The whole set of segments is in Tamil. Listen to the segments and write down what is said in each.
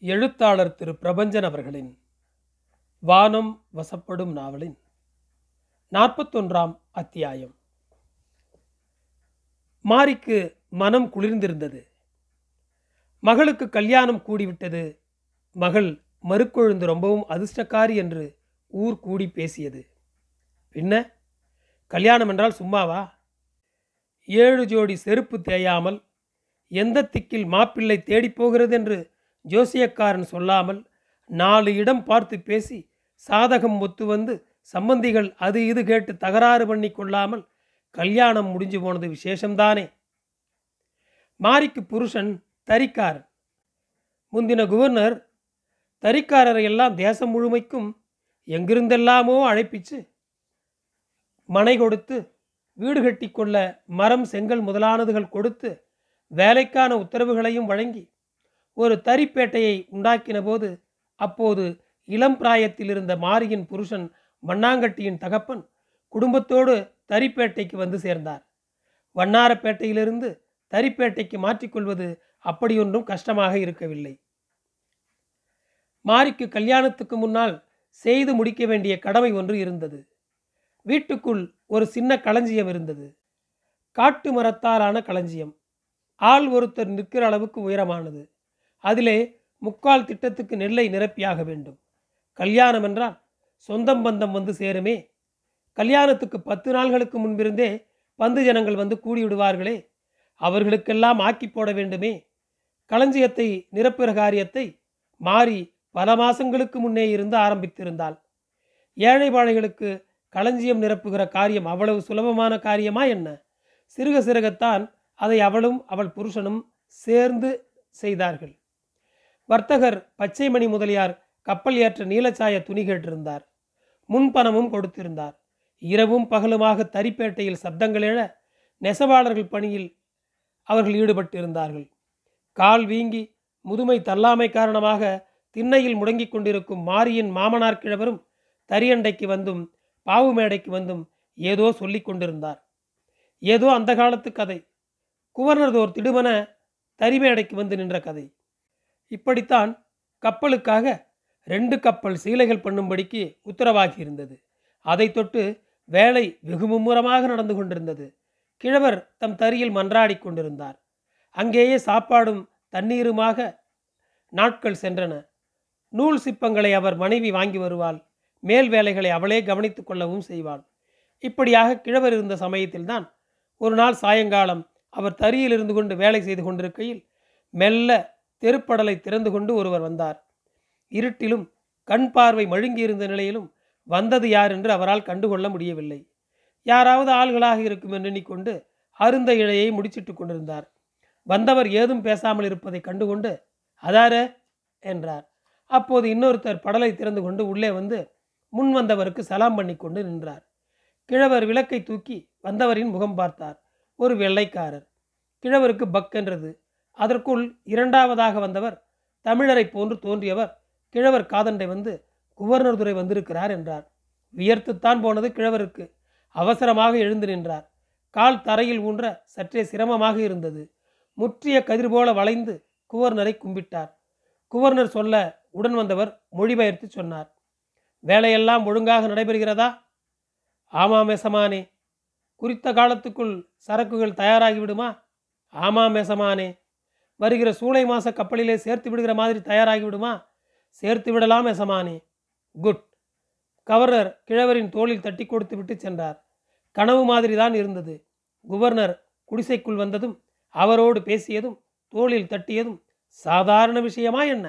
எழுத்தாளர் திரு பிரபஞ்சன் அவர்களின் வானம் வசப்படும் நாவலின் நாற்பத்தொன்றாம் அத்தியாயம். மாரிக்கு மனம் குளிர்ந்திருந்தது. மகளுக்கு கல்யாணம் கூடிவிட்டது. மகள் மறுக்கொழுந்து ரொம்பவும் அதிர்ஷ்டக்காரி என்று ஊர் கூடி பேசியது. பின்ன? கல்யாணம் என்றால் சும்மாவா? ஏழு ஜோடி செருப்பு தேயாமல் எந்த திக்கில் மாப்பிள்ளை தேடிப் போகிறது என்று ஜோசியக்காரன் சொல்லாமல் நாலு இடம் பார்த்து பேசி சாதகம் ஒத்து வந்து சம்பந்திகள் அது இது கேட்டு தகராறு பண்ணி கொள்ளாமல் கல்யாணம் முடிஞ்சு போனது விசேஷம்தானே? மாரிக்கு புருஷன் தறிக்காரன் முந்தின குவர்னர் தரிக்காரரை எல்லாம் தேசம் முழுமைக்கும் எங்கிருந்தெல்லாமோ அழைப்பிச்சு மனை கொடுத்து வீடு கட்டிக்கொள்ள மரம் செங்கல் முதலானதுகள் கொடுத்து வேலைக்கான உத்தரவுகளையும் வழங்கி ஒரு தரிப்பேட்டையை உண்டாக்கின போது அப்போது இளம் பிராயத்தில் இருந்த மாரியின் புருஷன் மண்ணாங்கட்டியின் தகப்பன் குடும்பத்தோடு தரிப்பேட்டைக்கு வந்து சேர்ந்தார். வண்ணாரப்பேட்டையிலிருந்து தரிப்பேட்டைக்கு மாற்றிக்கொள்வது அப்படியொன்றும் கஷ்டமாக இருக்கவில்லை. மாரிக்கு கல்யாணத்துக்கு முன்னால் செய்து முடிக்க வேண்டிய கடமை ஒன்று இருந்தது. வீட்டுக்குள் ஒரு சின்ன களஞ்சியம் இருந்தது. காட்டு மரத்தாலான களஞ்சியம். ஆள் ஒருத்தர் நிற்கிற அளவுக்கு உயரமானது. அதிலே முக்கால் திட்டத்துக்கு நெல்லை நிரப்பியாக வேண்டும். கல்யாணம் என்றால் சொந்தம் பந்தம் வந்து சேருமே. கல்யாணத்துக்கு பத்து நாள்களுக்கு முன்பிருந்தே பந்து ஜனங்கள் வந்து கூடிவிடுவார்களே. அவர்களுக்கெல்லாம் ஆக்கி போட வேண்டுமே. களஞ்சியத்தை நிரப்புகிற காரியத்தை மாறி பல மாசங்களுக்கு முன்னே இருந்து ஆரம்பித்திருந்தாள். ஏழை பாழைகளுக்கு களஞ்சியம் நிரப்புகிற காரியம் அவ்வளவு சுலபமான காரியமா என்ன? சிறுக சிறுகத்தான் அதை அவளும் அவள் புருஷனும் சேர்ந்து செய்தார்கள். வர்த்தகர் பச்சைமணி முதலியார் கப்பல் ஏற்ற நீலச்சாய துணி கேட்டிருந்தார். முன்பணமும் கொடுத்திருந்தார். இரவும் பகலுமாக தரிப்பேட்டையில் சப்தங்கள் எழ நெசவாளர்கள் பணியில் அவர்கள் ஈடுபட்டிருந்தார்கள். கால் வீங்கி முதுமை தள்ளாமை காரணமாக திண்ணையில் முடங்கிக் கொண்டிருக்கும் மாரியின் மாமனார் கிழவரும் தரியண்டைக்கு வந்தும் பாவு மேடைக்கு வந்தும் ஏதோ சொல்லிக் கொண்டிருந்தார். ஏதோ அந்த காலத்து கதை. குவர்னர்தோர் திடுமன தரிமேடைக்கு வந்து நின்ற கதை. இப்படித்தான் கப்பலுக்காக ரெண்டு கப்பல் சீலைகள் பண்ணும்படிக்கு உத்தரவாகி இருந்தது அதை தொட்டு வேலை வெகு மும்முரமாக நடந்து கொண்டிருந்தது. கிழவர் தம் தறியில் மன்றாடி கொண்டிருந்தார். அங்கேயே சாப்பாடும் தண்ணீருமாக நாட்கள் சென்றன. நூல் சிப்பங்களை அவர் மனைவி வாங்கி வருவாள். மேல் வேலைகளை அவளே கவனித்துக் கொள்ளவும் செய்வாள். இப்படியாக கிழவர் இருந்த சமயத்தில்தான் ஒரு நாள் சாயங்காலம் அவர் தறியில் இருந்து கொண்டு வேலை செய்து கொண்டிருக்கையில் மெல்ல தெருப்படலை திறந்து கொண்டு ஒருவர் வந்தார். இருட்டிலும் கண் பார்வை மழுங்கியிருந்த நிலையிலும் வந்தது யார் என்று அவரால் கண்டுகொள்ள முடியவில்லை. யாராவது ஆள்களாக இருக்கும் என்று எண்ணிக்கொண்டு அருந்த இழையை முடிச்சிட்டு கொண்டிருந்தார். வந்தவர் ஏதும் பேசாமல் இருப்பதை கண்டுகொண்டு அதாரே என்றார். அப்போது இன்னொருத்தர் படலை திறந்து கொண்டு உள்ளே வந்து முன் வந்தவருக்கு சலாம் பண்ணி கொண்டு நின்றார். கிழவர் விளக்கை தூக்கி வந்தவரின் முகம் பார்த்தார். ஒரு வெள்ளைக்காரர். கிழவருக்கு பக் என்றது. அதற்குள் இரண்டாவதாக வந்தவர் தமிழரை போன்று தோன்றியவர். கிழவர் காதண்டை வந்து குவர்னர் துறை வந்திருக்கிறார் என்றார். வியர்த்துத்தான் போனது கிழவருக்கு. அவசரமாக எழுந்து நின்றார். கால் தரையில் ஊன்ற சற்றே சிரமமாக இருந்தது. முற்றிய கதிர் போல வளைந்து குவர்னரை கும்பிட்டார். குவர்னர் சொல்ல உடன் வந்தவர் மொழிபெயர்த்து சொன்னார். வேலையெல்லாம் ஒழுங்காக நடைபெறுகிறதா? ஆமாம் எசமானே குறித்த காலத்துக்குள் சரக்குகள் தயாராகிவிடுமா? ஆமாம் எசமானே வருகிற சூளை மாச கப்பலிலே சேர்த்து விடுகிற மாதிரி தயாராகி விடுமா சேர்த்து விடலாம் எசமானி குட். கவர்னர் கிழவரின் தோளில் தட்டி கொடுத்து விட்டு சென்றார். கனவு மாதிரி தான் இருந்தது. குவர்னர் குடிசைக்குள் வந்ததும் அவரோடு பேசியதும் தோளில் தட்டியதும் சாதாரண விஷயமா என்ன?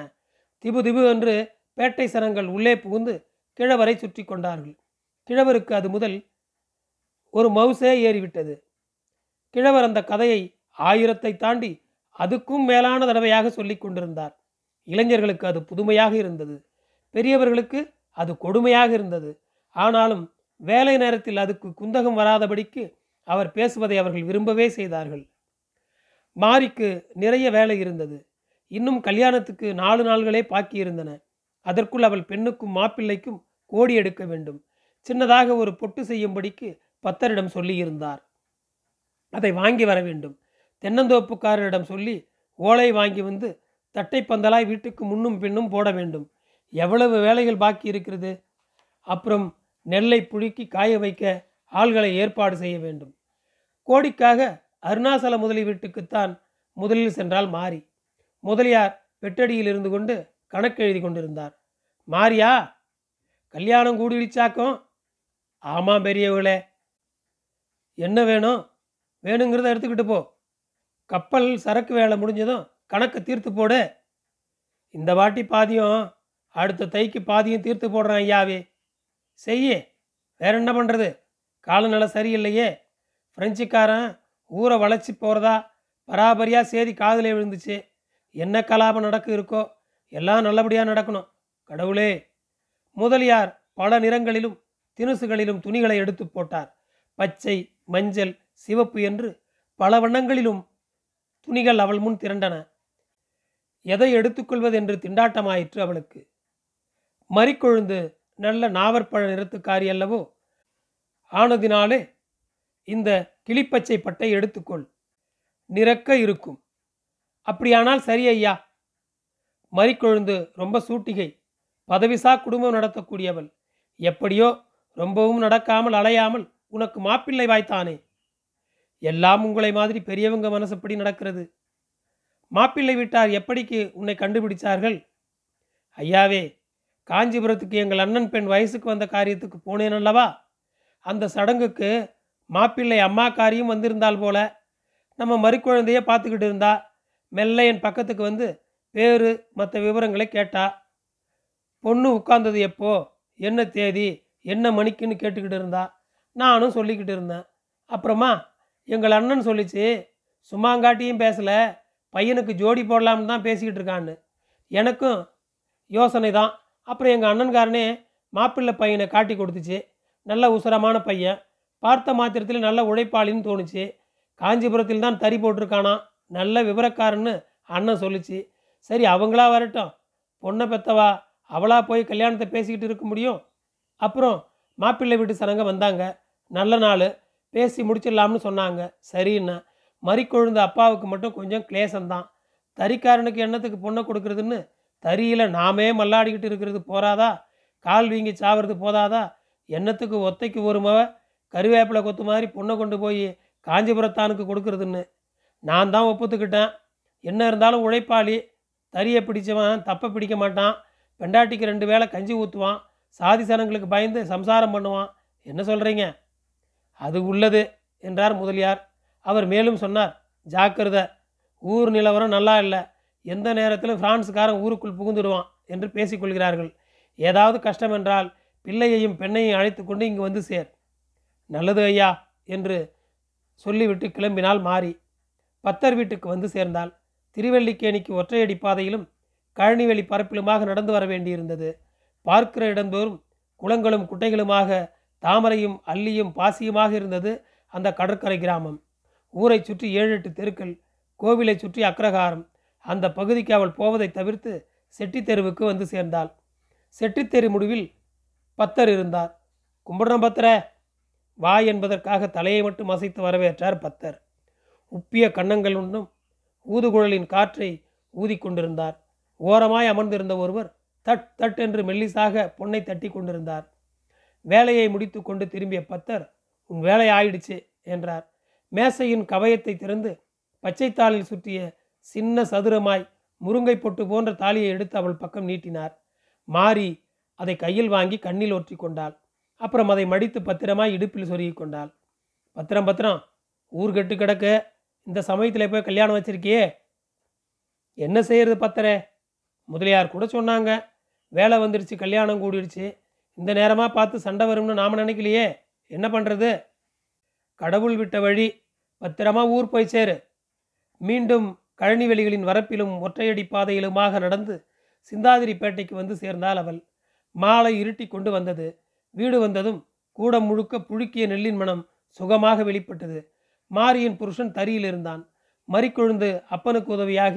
திபு திபு என்று பேட்டை சனங்கள் உள்ளே புகுந்து கிழவரை சுற்றி கொண்டார்கள். கிழவருக்கு அது முதல் ஒரு மவுசே ஏறிவிட்டது. கிழவர் அந்த கதையை ஆயிரத்தை தாண்டி அதுக்கும் மேலான தடவையாக சொல்லி கொண்டிருந்தார். இளைஞர்களுக்கு அது புதுமையாக இருந்தது. பெரியவர்களுக்கு அது கொடுமையாக இருந்தது. ஆனாலும் வேலை நேரத்தில் அதுக்கு குந்தகம் வராதபடிக்கு அவர் பேசுவதை அவர்கள் விரும்பவே செய்தார்கள். மாரிக்கு நிறைய வேலை இருந்தது. இன்னும் கல்யாணத்துக்கு நாலு நாள்களே பாக்கி இருந்தன. அதற்குள் அவள் பெண்ணுக்கும் மாப்பிள்ளைக்கும் கோடி எடுக்க வேண்டும். சின்னதாக ஒரு பொட்டு செய்யும்படிக்கு பத்தரிடம் சொல்லியிருந்தார். அதை வாங்கி வர வேண்டும். தென்னந்தோப்புக்காரரிடம் சொல்லி ஓலை வாங்கி வந்து தட்டை பந்தலாய் வீட்டுக்கு முன்னும் பின்னும் போட வேண்டும். எவ்வளவு வேலைகள் பாக்கி இருக்கிறது? அப்புறம் நெல்லை புழுக்கி காய வைக்க ஆள்களை ஏற்பாடு செய்ய வேண்டும். கோடிக்காக அருணாசல முதலி வீட்டுக்குத்தான் முதலில் சென்றால் மாறி முதலியார் வெட்டடியில் இருந்து கொண்டு கணக்கு எழுதி கொண்டிருந்தார். மாரியா கல்யாணம் கூடிடுச்சாக்கும்? ஆமாம் பெரியவளே என்ன வேணும்? வேணுங்கிறத எடுத்துக்கிட்டு போ. கப்பல் சரக்கு வேலை முடிஞ்சதும் கணக்கை தீர்த்து போடு. இந்த வாட்டி பாதியும் அடுத்த தைக்கு பாதியும் தீர்த்து போடுறேன் ஐயாவே. செய்ய வேற என்ன பண்ணுறது காலநிலை சரியில்லையே. பிரெஞ்சுக்காரன் ஊரை வளைச்சி போகிறதா பராபரியாக சேதி காதில் விழுந்துச்சு. என்ன கலாபம் நடக்க இருக்கோ எல்லாம் நல்லபடியாக நடக்கணும். கடவுளே. முதலியார் பல நிறங்களிலும் தினுசுகளிலும் துணிகளை எடுத்து போட்டார். பச்சை மஞ்சள் சிவப்பு என்று பல வண்ணங்களிலும் துணிகள் அவள் முன் திரண்டன. எதை எடுத்துக்கொள்வதென்று திண்டாட்டமாயிற்று அவளுக்கு. மறிக்கொழுந்து நல்ல நாவற்பழ நிறத்துக்காரி அல்லவோ? ஆனதினாலே இந்த கிளிப்பச்சை பட்டை எடுத்துக்கொள். நிறக்க இருக்கும். அப்படியானால் சரி ஐயா. மறிக்கொழுந்து ரொம்ப சூட்டிகை. பதவிசா குடும்பம் நடத்தக்கூடியவள். எப்படியோ ரொம்பவும் நடக்காமல் அலையாமல் உனக்கு மாப்பிள்ளை வாய்த்தானே. எல்லாம் உங்களை மாதிரி பெரியவங்க மனசுப்படி நடக்கிறது. மாப்பிள்ளை வீட்டார் எப்படிக்கு உன்னை கண்டுபிடிச்சார்கள்? ஐயாவே காஞ்சிபுரத்துக்கு எங்கள் அண்ணன் பெண் வயசுக்கு வந்த காரியத்துக்கு போனேன் அல்லவா? அந்த சடங்குக்கு மாப்பிள்ளை அம்மாக்காரியும் வந்திருந்தால் போல. நம்ம மறுக்குழந்தைய பார்த்துக்கிட்டு இருந்தா மெல்ல என் பக்கத்துக்கு வந்து பேர் மற்ற விவரங்களை கேட்டா. பொண்ணு உட்கார்ந்தது எப்போ? என்ன தேதி? என்ன மணிக்குன்னு கேட்டுக்கிட்டு இருந்தா. நானும் சொல்லிக்கிட்டு இருந்தேன். அப்புறமா எங்கள் அண்ணன் சொல்லிச்சு சும்மாங்காட்டியும் பேசலை பையனுக்கு ஜோடி போடலாம்னு தான் பேசிக்கிட்டு இருக்கான்னு. எனக்கும் யோசனை தான். அப்புறம் எங்கள் அண்ணன்காரனே மாப்பிள்ளை பையனை காட்டி கொடுத்துச்சு. நல்ல உசரமான பையன். பார்த்த மாத்திரத்தில் நல்ல உழைப்பாளின்னு தோணுச்சு. காஞ்சிபுரத்தில் தான் தறி போட்டிருக்கானா நல்ல விவரக்காரன்னு அண்ணன் சொல்லிச்சு. சரி அவங்களா வரட்டும். பொண்ணை பெத்தவா அவளா போய் கல்யாணத்தை பேசிக்கிட்டு இருக்க முடியும்? அப்புறம் மாப்பிள்ளை வீட்டு சனங்க வந்தாங்க. நல்ல நாள். பேசி முடிச்சிடலாம்னு சொன்னாங்க. சரின்னா மறிக்கொழுந்த அப்பாவுக்கு மட்டும் கொஞ்சம் கிளேசந்தான் தறிக்காரனுக்கு எண்ணத்துக்கு பொண்ணை கொடுக்கறதுன்னு? தறியில் நாமே மல்லாடிக்கிட்டு இருக்கிறது போறாதா? கால் வீங்கி சாவறது போதாதா? எண்ணத்துக்கு ஒத்தைக்கு ஒரு மவ கருவேப்பிலை கொத்து மாதிரி பொண்ணை கொண்டு போய் காஞ்சிபுரத்தானுக்கு கொடுக்கறதுன்னு? நான் தான் ஒப்புத்துக்கிட்டேன். என்ன இருந்தாலும் உழைப்பாளி. தறியை பிடிச்சவன் தப்பை பிடிக்க மாட்டான். பெண்டாட்டிக்கு ரெண்டு வேளை கஞ்சி ஊற்றுவான் சாதி சனங்களுக்கு பயந்து சம்சாரம் பண்ணுவான். என்ன சொல்கிறீங்க அது உள்ளது என்றார் முதலியார். அவர் மேலும் சொன்னார் ஜாக்கிரத ஊர் நிலவரம் நல்லா இல்லை. எந்த நேரத்திலும் பிரான்ஸுக்காரன் ஊருக்குள் புகுந்துடுவான் என்று பேசிக்கொள்கிறார்கள் ஏதாவது கஷ்டம் என்றால் பிள்ளையையும் பெண்ணையும் அழைத்து கொண்டு இங்கு வந்து சேர். நல்லது ஐயா என்று சொல்லிவிட்டு கிளம்பினால் மாறி. பத்தர் வீட்டுக்கு வந்து சேர்ந்தால் திருவல்லிக்கேணிக்கு ஒற்றையடி பாதையிலும் கழனிவெளி பரப்பிலுமாக நடந்து வர வேண்டியிருந்தது. பார்க்கிற இடந்தோறும் குளங்களும் குட்டைகளுமாக தாமரையும் அல்லியும் பாசியுமாக இருந்தது அந்த கடற்கரை கிராமம். ஊரை சுற்றி ஏழு எட்டு தெருக்கள் கோவிலை சுற்றி அக்ரகாரம் அந்த பகுதிக்கு அவள் போவதை தவிர்த்து செட்டித்தெருவுக்கு வந்து சேர்ந்தாள். செட்டித்தெரு முடிவில் பத்தர் இருந்தார். கும்பிடுறோம் பத்தர. வா என்பதற்காக தலையை மட்டும் அசைத்து வரவேற்றார் பத்தர். உப்பிய கன்னங்கள் ஒன்றும் ஊதுகுழலின் காற்றை ஊதிக்கொண்டிருந்தார் ஓரமாய் அமர்ந்திருந்த ஒருவர் தட் தட் என்று மெல்லிசாக பொன்னை தட்டி கொண்டிருந்தார். வேலையை முடித்து கொண்டு திரும்பிய பத்தர் உன் வேலை ஆயிடுச்சு என்றார். மேசையின் கவயத்தை திறந்து பச்சைத்தாளில் சுற்றிய சின்ன சதுரமாய் முருங்கை பொட்டு போன்ற தாலியை எடுத்து அவள் பக்கம் நீட்டினார். மாறி அதை கையில் வாங்கி கண்ணில் ஒற்றி கொண்டாள் அப்புறம் அதை மடித்து பத்திரமாய் இடுப்பில் சொருகி கொண்டாள். பத்திரம் பத்திரம் ஊர் கெட்டு கிடக்க இந்த சமயத்தில் போய் கல்யாணம் வச்சிருக்கியே? என்ன செய்யறது பத்தரே? முதலியார் கூட சொன்னாங்க. வேலை வந்துடுச்சு கல்யாணம் கூடிடுச்சு. இந்த நேரமாக பார்த்து சண்டை வரும்னு நாம் நினைக்கலையே? என்ன பண்ணுறது கடவுள் விட்ட வழி. பத்திரமா ஊர் போய் சேரு. மீண்டும் கழனி வெளிகளின் வரப்பிலும் ஒற்றையடி பாதையிலுமாக நடந்து சிந்தாதிரிப்பேட்டைக்கு வந்து சேர்ந்தாள் அவள். மாலை இருட்டி கொண்டு வந்தது. வீடு வந்ததும் கூடம் முழுக்க புழுக்கிய நெல்லின் மனம் சுகமாக வெளிப்பட்டது. மாரியின் புருஷன் தரியில் இருந்தான். மறிக்கொழுந்து அப்பனுக்கு உதவியாக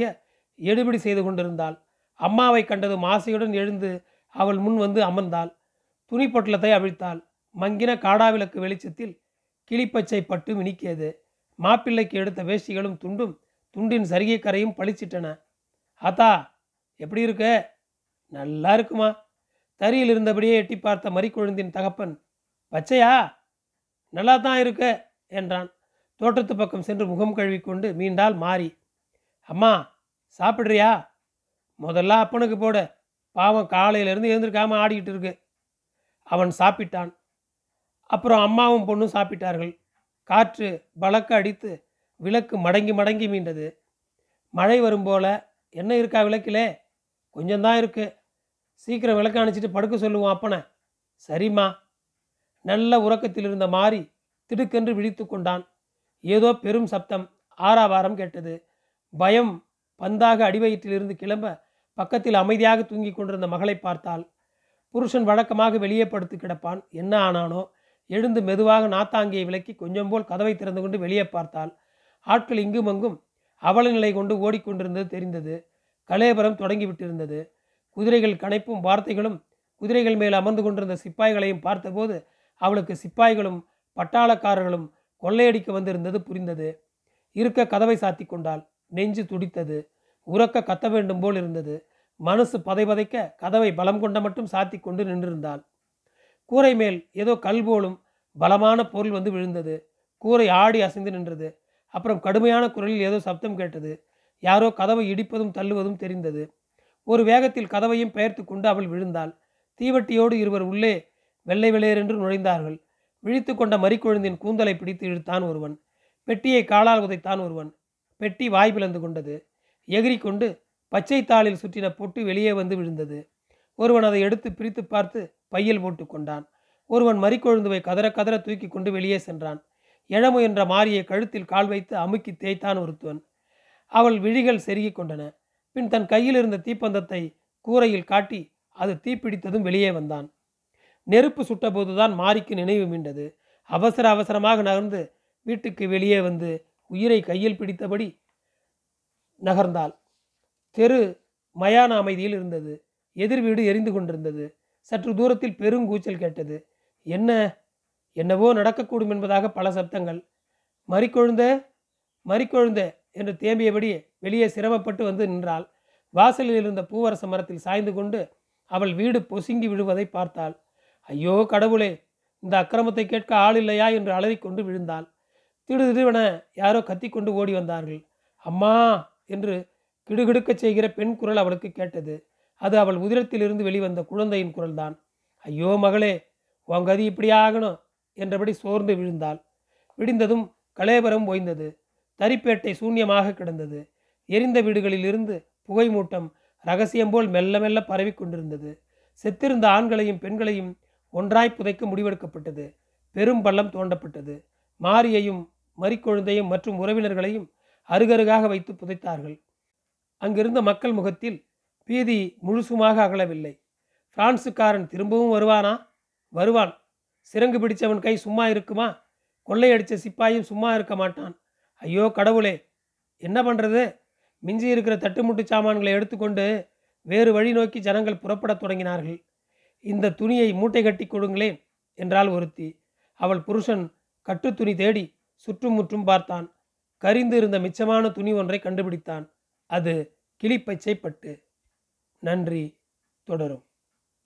எடுபிடி செய்து கொண்டிருந்தாள். அம்மாவை கண்டதும் ஆசையுடன் எழுந்து அவள் முன் வந்து அமர்ந்தாள். துணி பொட்டலத்தை அவிழ்த்தாள் மங்கின காடாவிளக்கு வெளிச்சத்தில் கிளிப்பச்சை பட்டு மினிக்கியது. மாப்பிள்ளைக்கு எடுத்த வேஷ்டிகளும் துண்டும் துண்டின் சரிகை கரையும் பளிச்சிட்டன. ஆத்தா எப்படி இருக்க? நல்லா இருக்குமா. தறியில் இருந்தபடியே எட்டி பார்த்த மறிக்குழுந்தின் தகப்பன் பச்சையா? நல்லா தான் இருக்க என்றான். தோட்டத்து பக்கம் சென்று முகம் கழுவிக்கொண்டு மீண்டால் மாறி அம்மா சாப்பிட்றியா? முதல்ல அப்பனுக்கு போட. பாவம் காலையிலேருந்து எழுந்திருக்காமல் ஆடிக்கிட்டு இருக்கு. அவன் சாப்பிட்டான். அப்புறம் அம்மாவும் பொண்ணும் சாப்பிட்டார்கள். காற்று பலக்க அடித்து விளக்கு மடங்கி மடங்கி மீண்டது மழை வரும் போல என்ன இருக்கா விளக்கிலே? கொஞ்சம்தான் இருக்கு. சீக்கிரம் விளக்கு அணைச்சிட்டு படுக்க சொல்லுவோம் அப்பனை. சரிம்மா. நல்ல உறக்கத்தில் இருந்த மாறி திடுக்கென்று விழித்து கொண்டான். ஏதோ பெரும் சப்தம் ஆறாவாரம் கேட்டது. பயம் பந்தாக அடிவயிற்றிலிருந்து கிளம்ப பக்கத்தில் அமைதியாக தூங்கிக் கொண்டிருந்த மகளை பார்த்தாள். புருஷன் வழக்கமாக வெளியே படுத்து கிடப்பான். என்ன ஆனானோ? எழுந்து மெதுவாக நாத்தாங்கியை விலக்கி கொஞ்சம் போல் கதவை திறந்து கொண்டு வெளியே பார்த்தாள். ஆட்கள் இங்கும் அங்கும் அவல நிலை கொண்டு ஓடிக்கொண்டிருந்தது தெரிந்தது. கலேபரம் தொடங்கிவிட்டிருந்தது குதிரைகள் கணைப்பும் வார்த்தைகளும் குதிரைகள் மேல் அமர்ந்து கொண்டிருந்த சிப்பாய்களையும் பார்த்தபோது அவளுக்கு சிப்பாய்களும் பட்டாளக்காரர்களும் கொள்ளையடிக்க வந்திருந்தது புரிந்தது. இருக்க கதவை சாத்தி கொண்டாள். நெஞ்சு துடித்தது. உறக்க கத்த வேண்டும் போல் இருந்தது. மனசு பதை பதைக்க கதவை பலம் கொண்ட மட்டும் சாத்தி கொண்டு நின்றிருந்தாள். கூரை மேல் ஏதோ கல் போலும் பலமான பொருள் வந்து விழுந்தது. கூரை ஆடி அசைந்து நின்றது. அப்புறம் கடுமையான குரலில் ஏதோ சப்தம் கேட்டது. யாரோ கதவை இடிப்பதும் தள்ளுவதும் தெரிந்தது. ஒரு வேகத்தில் கதவையும் பெயர்த்து கொண்டு அவள் விழுந்தாள். தீவட்டியோடு இருவர் உள்ளே வெள்ளை வெள்ளையரென்று நுழைந்தார்கள். விழித்து கொண்ட மறிக்குழுந்தின் கூந்தலை பிடித்து இழுத்தான் ஒருவன். பெட்டியை காலால் உதைத்தான் ஒருவன். பெட்டி வாய் பிளந்து கொண்டது. எகிரி கொண்டு பச்சை தாளில் சுற்றின பொட்டு வெளியே வந்து விழுந்தது. ஒருவன் அதை எடுத்து பிரித்து பார்த்து பையில் போட்டு கொண்டான். ஒருவன் மறிக்கொழுந்துவை கதற கதற தூக்கி கொண்டு வெளியே சென்றான். எழமு என்ற மாரியை கழுத்தில் கால் வைத்து அமுக்கி தேய்த்தான் ஒருத்துவன் அவள் விழிகள் செருகி கொண்டன. பின் தன் கையில் இருந்த தீப்பந்தத்தை கூரையில் காட்டி அது தீப்பிடித்ததும் வெளியே வந்தான். நெருப்பு சுட்டபோதுதான் மாரிக்கு நினைவு மீண்டது. அவசர அவசரமாக நகர்ந்து வீட்டுக்கு வெளியே வந்து உயிரை கையில் பிடித்தபடி நகர்ந்தாள். தெரு மயான அமைதியில் இருந்தது. எதிர் வீடு எரிந்து கொண்டிருந்தது. சற்று தூரத்தில் பெருங்கூச்சல் கேட்டது. என்ன? என்னவோ நடக்கக்கூடும் என்பதாக பல சப்தங்கள். மறிக்கொழுந்த மறிக்கொழுந்த என்று தேம்பியபடி வெளியே சிரமப்பட்டு வந்து நின்றாள். வாசலில் இருந்த பூவரச மரத்தில் சாய்ந்து கொண்டு அவள் வீடு பொசுங்கி விழுவதை பார்த்தாள். ஐயோ கடவுளே! இந்த அக்கிரமத்தை கேட்க ஆள் இல்லையா? என்று அலறிக்கொண்டு விழுந்தாள். திடுதிடுவென யாரோ கத்திக்கொண்டு ஓடி வந்தார்கள். அம்மா! என்று கிடுகிடுக்கச் செய்கிற பெண் குரல் அவளுக்கு கேட்டது. அது அவள் உதிரத்திலிருந்து வெளிவந்த குழந்தையின் குரல்தான். ஐயோ மகளே உன் கதி இப்படி ஆகணும் என்றபடி சோர்ந்து விழுந்தாள். விடிந்ததும் கலேபரம் ஓய்ந்தது. தரிப்பேட்டை சூன்யமாக கிடந்தது. எரிந்த வீடுகளில் இருந்து புகை மூட்டம் ரகசியம் போல் மெல்ல மெல்ல பரவி கொண்டிருந்தது. செத்திருந்த ஆண்களையும் பெண்களையும் ஒன்றாய் புதைக்க முடிவெடுக்கப்பட்டது. பெரும் பள்ளம் தோண்டப்பட்டது. மாரியையும் மறிக்கொழுந்தையும் மற்றும் உறவினர்களையும் அருகருகாக வைத்து புதைத்தார்கள். அங்கிருந்த மக்கள் முகத்தில் பீதி முழுசுமாக அகலவில்லை. பிரான்சுக்காரன் திரும்பவும் வருவானா? வருவான். சிறங்கு பிடிச்சவன் கை சும்மா இருக்குமா? கொள்ளையடித்த சிப்பாயும் சும்மா இருக்க மாட்டான். ஐயோ கடவுளே என்ன பண்ணுறது மிஞ்சி இருக்கிற தட்டுமுட்டு சாமான்களை எடுத்துக்கொண்டு வேறு வழி நோக்கி ஜனங்கள் புறப்படத் தொடங்கினார்கள். இந்த துணியை மூட்டை கட்டி கொடுங்களேன் என்றாள் ஒருத்தி. அவள் புருஷன் கட்டுத்துணி தேடி சுற்றும் முற்றும் பார்த்தான். கரிந்து இருந்த மிச்சமான துணி ஒன்றை கண்டுபிடித்தான். அது கிளிப்பச்சைப்பட்டு நன்றி தொடரும்.